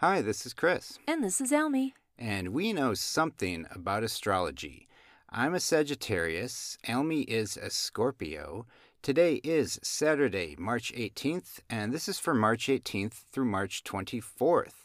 Hi, this is Chris, And this is Almie. and we know something about astrology. I'm a Sagittarius, Almie is a Scorpio. Today is Saturday, March 18th, and this is for March 18th through March 24th.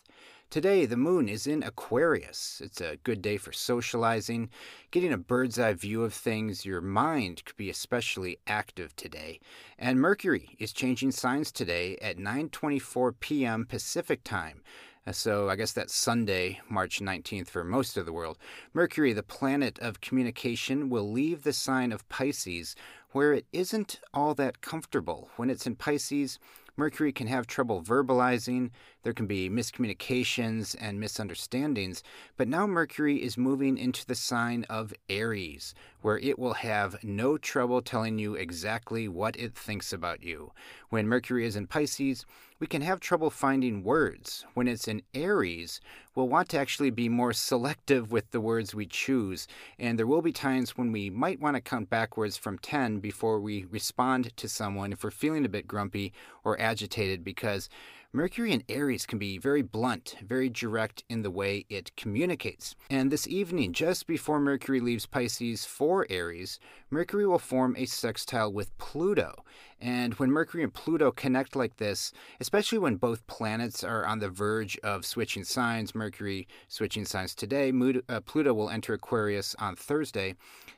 Today, the moon is in Aquarius. It's a good day for socializing, getting a bird's eye view of things. Your mind could be especially active today. And Mercury is changing signs today at 9:24 p.m. Pacific time. Uh, So I guess that's Sunday, March 19th for most of the world. Mercury, the planet of communication, will leave the sign of Pisces where it isn't all that comfortable. When it's in Pisces, Mercury can have trouble verbalizing, there can be miscommunications and misunderstandings, but now Mercury is moving into the sign of Aries, where it will have no trouble telling you exactly what it thinks about you. When Mercury is in Pisces, we can have trouble finding words. When it's in Aries, we'll want to actually be more selective with the words we choose, and there will be times when we might want to count backwards from 10 before we respond to someone if we're feeling a bit grumpy or agitated because Mercury in Aries can be very blunt, very direct in the way it communicates. And this evening, just before Mercury leaves Pisces for Aries, Mercury will form a sextile with Pluto. And when Mercury and Pluto connect like this, especially when both planets are on the verge of switching signs, Mercury switching signs today, uh, Pluto will enter Aquarius on Thursday,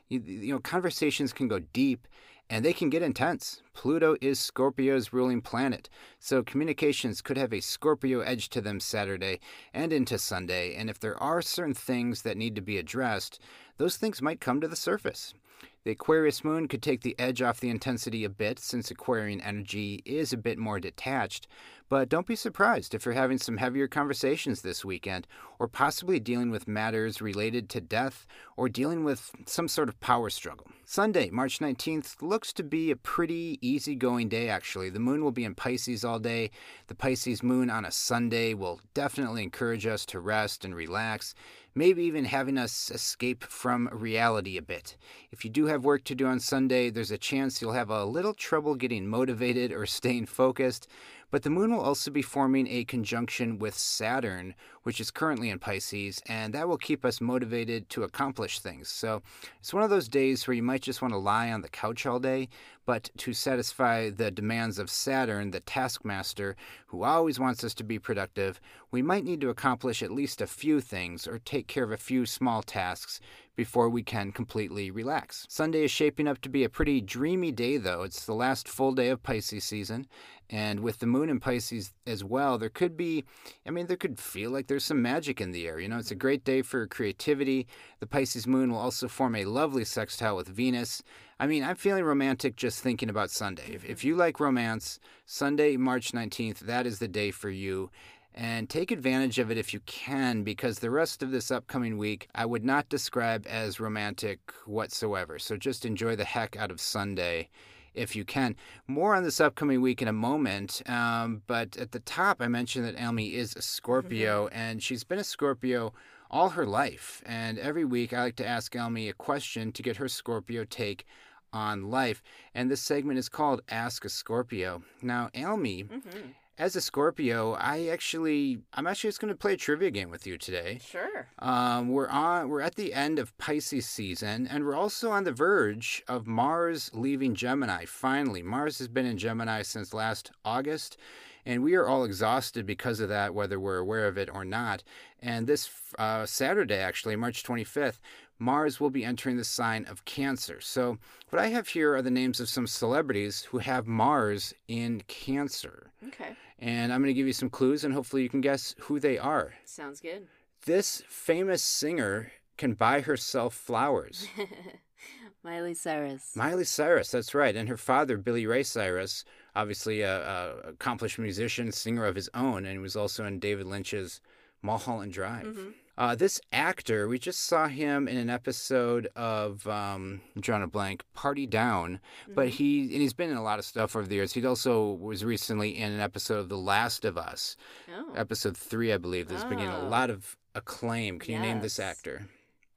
you, you know, conversations can go deep and they can get intense. Pluto is Scorpio's ruling planet, so communications could have a Scorpio edge to them Saturday and into Sunday, and if there are certain things that need to be addressed, those things might come to the surface. The Aquarius moon could take the edge off the intensity a bit since Aquarian energy is a bit more detached, but don't be surprised if you're having some heavier conversations this weekend, or possibly dealing with matters related to death, or dealing with some sort of power struggle. Sunday, March 19th, looks to be a pretty easygoing day, actually. The moon will be in Pisces all day. The Pisces moon on a Sunday will definitely encourage us to rest and relax, maybe even having us escape from reality a bit. If you do have work to do on Sunday, there's a chance you'll have a little trouble getting motivated or staying focused. But the moon will also be forming a conjunction with Saturn, which is currently in Pisces, and that will keep us motivated to accomplish things. So it's one of those days where you might just want to lie on the couch all day, but to satisfy the demands of Saturn, the taskmaster, who always wants us to be productive, we might need to accomplish at least a few things or take care of a few small tasks before we can completely relax. Sunday is shaping up to be a pretty dreamy day, though. It's the last full day of Pisces season, and with the moon in Pisces as well, there could be, I mean, there could feel like there's some magic in the air. You know, it's a great day for creativity. The Pisces moon will also form a lovely sextile with Venus. I mean, I'm feeling romantic just thinking about Sunday. If, if you like romance, Sunday, March 19th, that is the day for you and take advantage of it if you can because the rest of this upcoming week I would not describe as romantic whatsoever. So just enjoy the heck out of Sunday if you can. More on this upcoming week in a moment, um, but at the top I mentioned that Almie is a Scorpio and she's been a Scorpio all her life. And every week I like to ask Almie a question to get her Scorpio take on life. And this segment is called Ask a Scorpio. Now, Almie. Mm-hmm. As a Scorpio, I actually, I'm actually just going to play a trivia game with you today. Sure. Um, we're on, we're at the end of Pisces season, and we're also on the verge of Mars leaving Gemini. Finally, Mars has been in Gemini since last August, and we are all exhausted because of that, whether we're aware of it or not. And this uh, Saturday, actually, March 25th, Mars will be entering the sign of Cancer. So, what I have here are the names of some celebrities who have Mars in Cancer. Okay. And I'm going to give you some clues, and hopefully you can guess who they are. Sounds good. This famous singer can buy herself flowers. Miley Cyrus. Miley Cyrus, that's right. And her father, Billy Ray Cyrus, obviously a, a accomplished musician, singer of his own, and he was also in David Lynch's Mulholland Drive. Mm-hmm. Uh, this actor, we just saw him in an episode of um, I'm drawing a blank, Party Down, but Mm-hmm. he and he's been in a lot of stuff over the years. He also was recently in an episode of The Last of Us, Oh. episode three, I believe. That's been getting a Oh. lot of acclaim. Can you name this actor?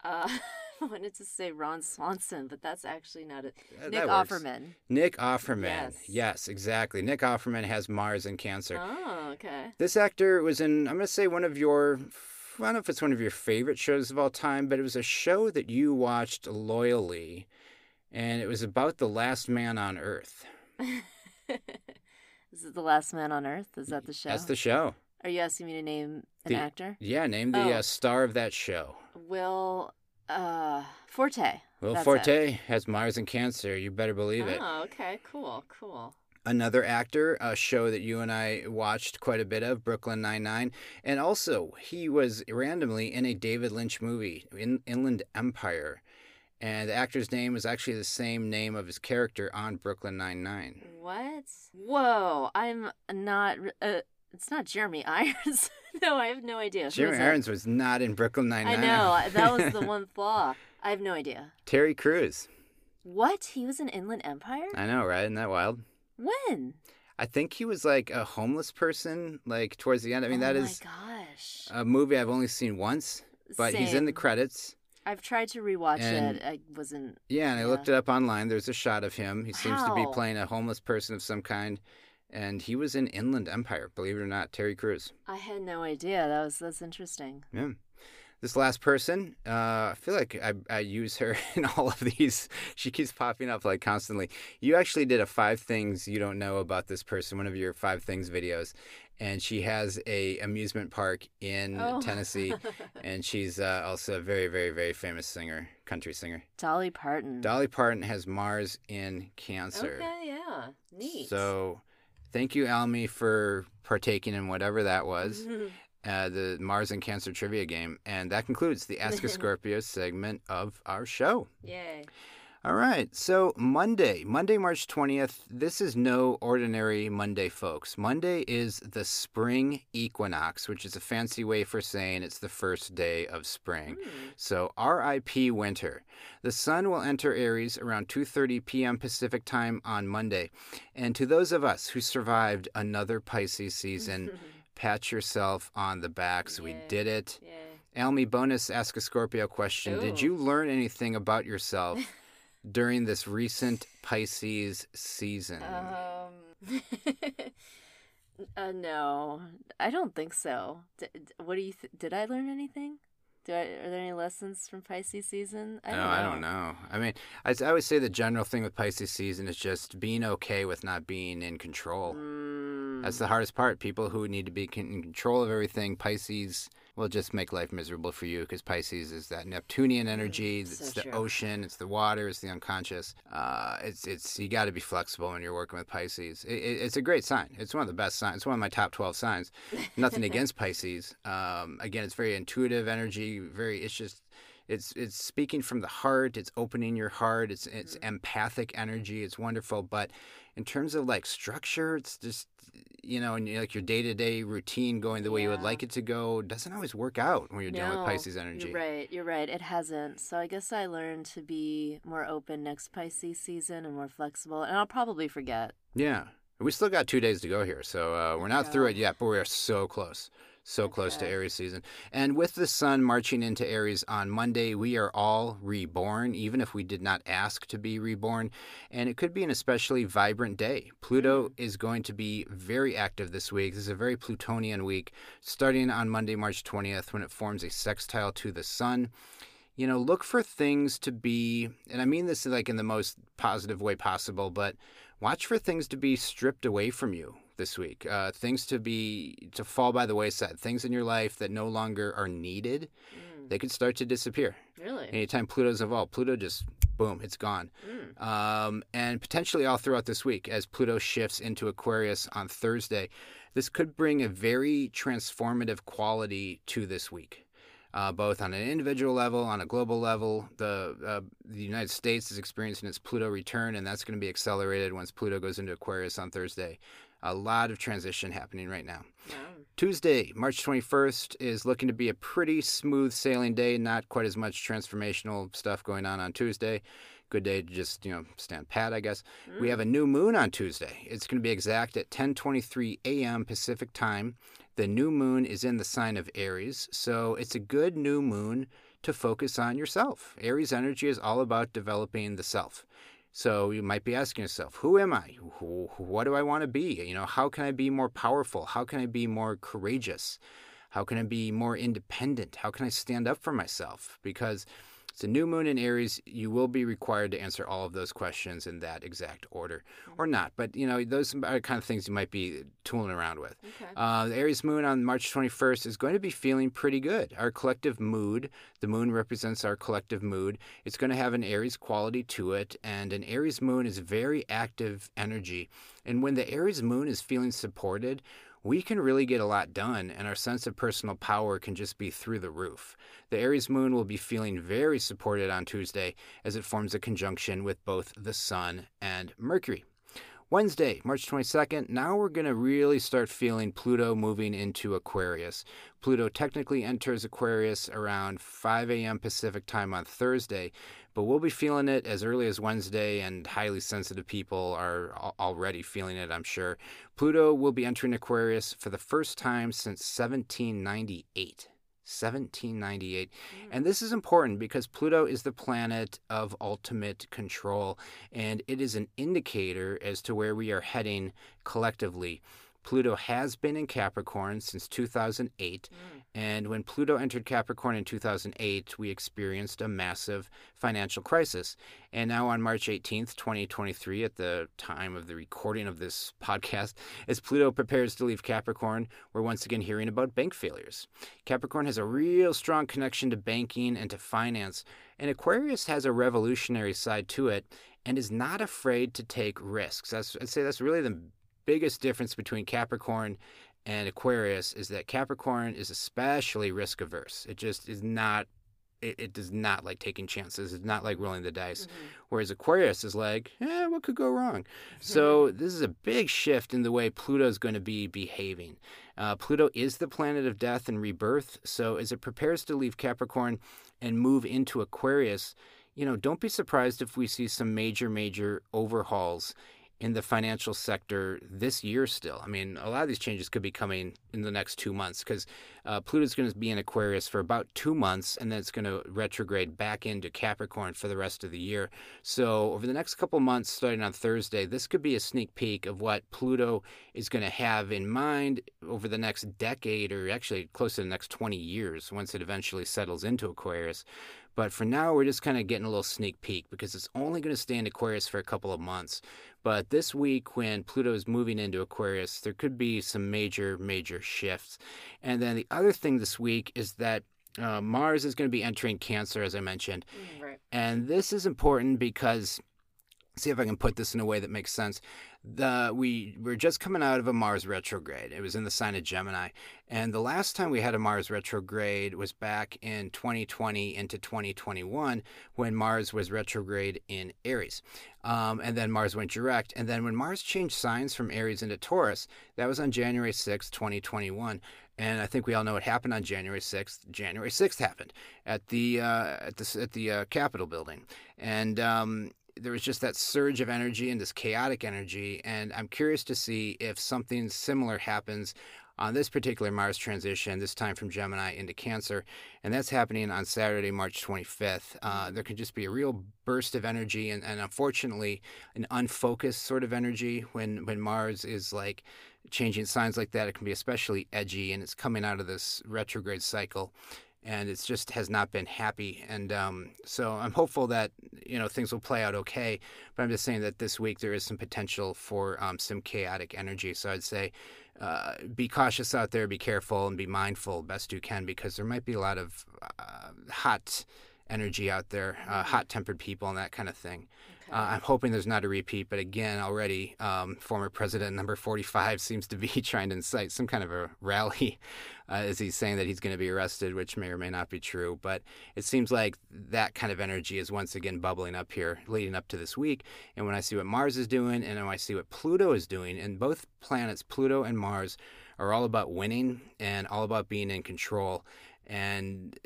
Uh, wanted to say Ron Swanson, but that's actually not it. Nick. Offerman. Nick Offerman. Yes. yes, exactly. Nick Offerman has Mars and Cancer. Oh, okay. This actor was in, I'm going to say, one of your, I don't know if it's one of your favorite shows of all time, but it was a show that you watched loyally, and it was about the last man on Earth. Is it The Last Man on Earth? Is that the show? That's the show. Are you asking me to name an The- actor? Yeah, name the Oh. uh, star of that show. Will uh, Forte. Will That's it. Forte has Mars and Cancer. You better believe it. Oh, okay. Cool, cool. Another actor, a show that you and I watched quite a bit of, Brooklyn Nine-Nine. And also, he was randomly in a David Lynch movie, in Inland Empire. And the actor's name was actually the same name of his character on Brooklyn Nine-Nine. What? Whoa, I'm not. Uh, it's not Jeremy Irons. no, I have no idea. Jeremy? Irons was not in Brooklyn I Nine-Nine. know. That was the one flaw. I have no idea. Terry Crews. What? He was in Inland Empire? I know, right? Isn't that wild? When? I think he was like a homeless person, like towards the end. I mean, oh that is gosh. a movie I've only seen once, but he's in the credits. I've tried to rewatch And- it. I wasn't. Yeah, and I looked it up online. There's a shot of him. He seems to be playing a homeless person of some kind, and he was in Inland Empire. Believe it or not, Terry Crews. I had no idea. That was that's interesting. Yeah. This last person, uh, I feel like I, I use her in all of these. She keeps popping up like constantly. You actually did a five things you don't know about this person, one of your five things videos, and she has a amusement park in Oh. Tennessee, and she's uh, also a very, very, very famous singer, country singer. Dolly Parton. Dolly Parton has Mars in Cancer. Okay, yeah, neat. So, thank you, Almie, for partaking in whatever that was, uh, the Mars and Cancer trivia game. And that concludes the Ask a Scorpio segment of our show. Yay. All right, so Monday, Monday, March 20th, this is no ordinary Monday, folks. Monday is the spring equinox, which is a fancy way for saying it's the first day of spring. Hmm. So RIP winter. The sun will enter Aries around 2:30 p.m. Pacific time on Monday. And to those of us who survived another Pisces season, pat yourself on the back. So we did it. Yay. Almie, bonus ask a Scorpio question. Did you learn anything about yourself during this recent Pisces season? Um. uh, no, I don't think so. D- what do you? Th- did I learn anything? Do I? Are there any lessons from Pisces season? I no, don't know. I don't know. I mean, I, I would say the general thing with Pisces season is just being okay with not being in control. Mm, That's the hardest part. People who need to be in control of everything, Pisces will just make life miserable for you because Pisces is that Neptunian energy. so it's the true. ocean. It's the water. It's the unconscious. Uh, it's it's you got to be flexible when you're working with Pisces. It, it, it's a great sign. It's one of the best signs. It's one of my top twelve signs. Nothing against Pisces. Um, again, it's very intuitive energy. Very. It's just. It's it's speaking from the heart. It's opening your heart. It's it's empathic energy. It's wonderful. But in terms of like structure, it's just you know, and like your day to day routine going the way you would like it to go doesn't always work out when you're dealing with Pisces energy. You're right. You're right. It hasn't. So I guess I learned to be more open next Pisces season and more flexible. And I'll probably forget. Yeah. We still got two days to go here, so uh, we're not through it yet, but we are so close. So close to Aries season. And with the sun marching into Aries on Monday, we are all reborn, even if we did not ask to be reborn. And it could be an especially vibrant day. Pluto is going to be very active this week. This is a very Plutonian week, starting on Monday, March 20th, when it forms a sextile to the sun you know, look for things to be, and I mean this like in the most positive way possible, but watch for things to be stripped away from you this week. Uh, things to be to fall by the wayside. Things in your life that no longer are needed, Mm, they could start to disappear. really? Anytime Pluto's involved, Pluto just boom, it's gone. Mm. Um, and potentially all throughout this week as Pluto shifts into Aquarius on Thursday. This could bring a very transformative quality to this week. Uh, both on an individual level, on a global level, the uh, the United States is experiencing its Pluto return, and that's going to be accelerated once Pluto goes into Aquarius on Thursday. A lot of transition happening right now. Wow. Tuesday, March 21st, is looking to be a pretty smooth sailing day. Not quite as much transformational stuff going on on Tuesday. Good day to just you know stand pat, I guess. We mm. have a new moon on Tuesday. It's going to be exact at 10:23 a.m. Pacific time. The new moon is in the sign of Aries, so it's a good new moon to focus on yourself. Aries energy is all about developing the self. So you might be asking yourself, who am I? Who, what do I want to be? You know, how can I be more powerful? How can I be more courageous? How can I be more independent? How can I stand up for myself? Because it's a new moon in Aries. You will be required to answer all of those questions in that exact order, or mm-hmm. not. But you know, those are kind of things you might be tooling around with. Okay. Uh, the Aries moon on March 21st is going to be feeling pretty good. Our collective mood, the moon represents our collective mood. It's going to have an Aries quality to it, and an Aries moon is very active energy. And when the Aries moon is feeling supported, we can really get a lot done, and our sense of personal power can just be through the roof. The Aries moon will be feeling very supported on Tuesday as it forms a conjunction with both the Sun and Mercury. Wednesday, March 22nd, now we're going to really start feeling Pluto moving into Aquarius. Pluto technically enters Aquarius around 5 a.m. Pacific time on Thursday, but we'll be feeling it as early as Wednesday, and highly sensitive people are already feeling it, I'm sure. Pluto will be entering Aquarius for the first time since 1798. 1798. Mm. And this is important because Pluto is the planet of ultimate control, and it is an indicator as to where we are heading collectively. Pluto has been in Capricorn since 2008. Mm. And when Pluto entered Capricorn in 2008, we experienced a massive financial crisis. And now on March 18th, 2023, at the time of the recording of this podcast, as Pluto prepares to leave Capricorn, we're once again hearing about bank failures. Capricorn has a real strong connection to banking and to finance. And Aquarius has a revolutionary side to it and is not afraid to take risks. That's, I'd say that's really the biggest difference between Capricorn and Aquarius is that Capricorn is especially risk averse. It just is not. It, it does not like taking chances. It's not like rolling the dice. Mm-hmm. Whereas Aquarius is like, eh, what could go wrong? So this is a big shift in the way Pluto is going to be behaving. Uh, Pluto is the planet of death and rebirth. So as it prepares to leave Capricorn and move into Aquarius, you know, don't be surprised if we see some major, major overhauls in the financial sector this year still. I mean, a lot of these changes could be coming in the next two months because uh, Pluto's going to be in Aquarius for about two months and then it's going to retrograde back into Capricorn for the rest of the year. So, over the next couple months, starting on Thursday, this could be a sneak peek of what Pluto is going to have in mind over the next decade or actually close to the next 20 years once it eventually settles into Aquarius. But for now, we're just kind of getting a little sneak peek because it's only going to stay in Aquarius for a couple of months. But this week, when Pluto is moving into Aquarius, there could be some major, major shifts. And then the other thing this week is that uh, Mars is going to be entering Cancer, as I mentioned. Mm, right. And this is important because, see if I can put this in a way that makes sense the we were just coming out of a Mars retrograde. It was in the sign of Gemini, and the last time we had a Mars retrograde was back in 2020 into 2021 when Mars was retrograde in Aries, um, and then Mars went direct. And then when Mars changed signs from Aries into Taurus, that was on January 6, 2021. And I think we all know what happened on January 6th. January 6th happened at the uh, at the at the uh, Capitol building, and um, there was just that surge of energy and this chaotic energy. And I'm curious to see if something similar happens on this particular Mars transition, this time from Gemini into Cancer. And that's happening on Saturday, March 25th. Uh, there can just be a real burst of energy and, and unfortunately, an unfocused sort of energy when, when Mars is like changing signs like that. It can be especially edgy and it's coming out of this retrograde cycle and it's just has not been happy. And um, so I'm hopeful that you know things will play out okay. But I'm just saying that this week there is some potential for um, some chaotic energy. So I'd say uh, be cautious out there, be careful, and be mindful best you can because there might be a lot of uh, hot energy out there, uh, hot tempered people, and that kind of thing. Uh, I'm hoping there's not a repeat, but again, already um, former president number 45 seems to be trying to incite some kind of a rally uh, as he's saying that he's going to be arrested, which may or may not be true. But it seems like that kind of energy is once again bubbling up here leading up to this week. And when I see what Mars is doing and when I see what Pluto is doing, and both planets, Pluto and Mars, are all about winning and all about being in control. And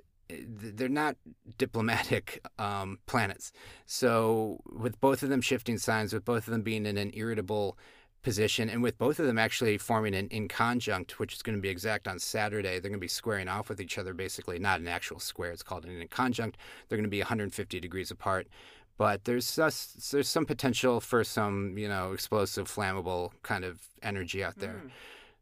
they're not diplomatic um, planets. So, with both of them shifting signs, with both of them being in an irritable position, and with both of them actually forming an inconjunct, which is going to be exact on Saturday, they're going to be squaring off with each other basically, not an actual square, it's called an inconjunct. They're going to be 150 degrees apart. But there's there's some potential for some, you know, explosive, flammable kind of energy out there. Mm.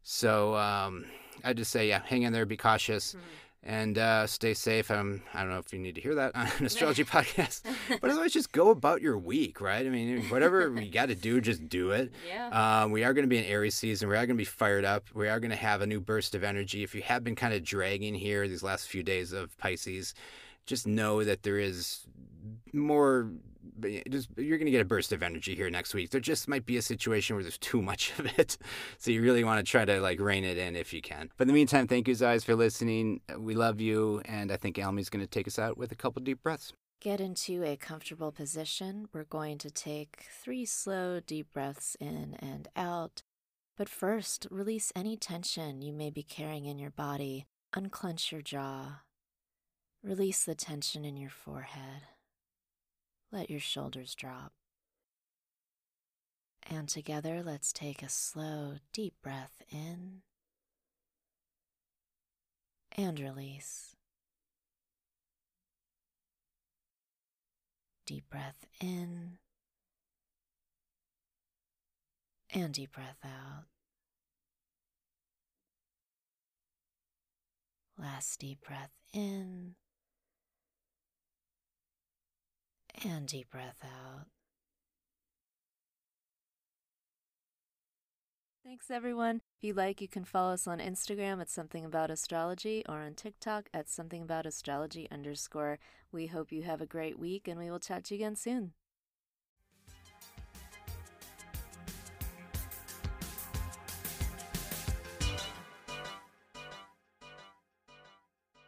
So um, I just say, yeah, hang in there, be cautious. Mm and uh, stay safe. Um, I don't know if you need to hear that on an astrology podcast, but otherwise, just go about your week, right? I mean, whatever you got to do, just do it. Yeah. Um, we are going to be in Aries season. We are going to be fired up. We are going to have a new burst of energy. If you have been kind of dragging here these last few days of Pisces, just know that there is more just you're going to get a burst of energy here next week. There just might be a situation where there's too much of it, so you really want to try to like rein it in if you can. But in the meantime, thank you guys for listening. We love you, and I think Almie's going to take us out with a couple deep breaths. Get into a comfortable position. We're going to take three slow, deep breaths in and out. But first, release any tension you may be carrying in your body. Unclench your jaw. Release the tension in your forehead. Let your shoulders drop. And together, let's take a slow, deep breath in and release. Deep breath in and deep breath out. Last deep breath in and deep breath out. Thanks, everyone. If you like, you can follow us on Instagram at Something About Astrology or on TikTok at Something About Astrology underscore. We hope you have a great week and we will chat to you again soon.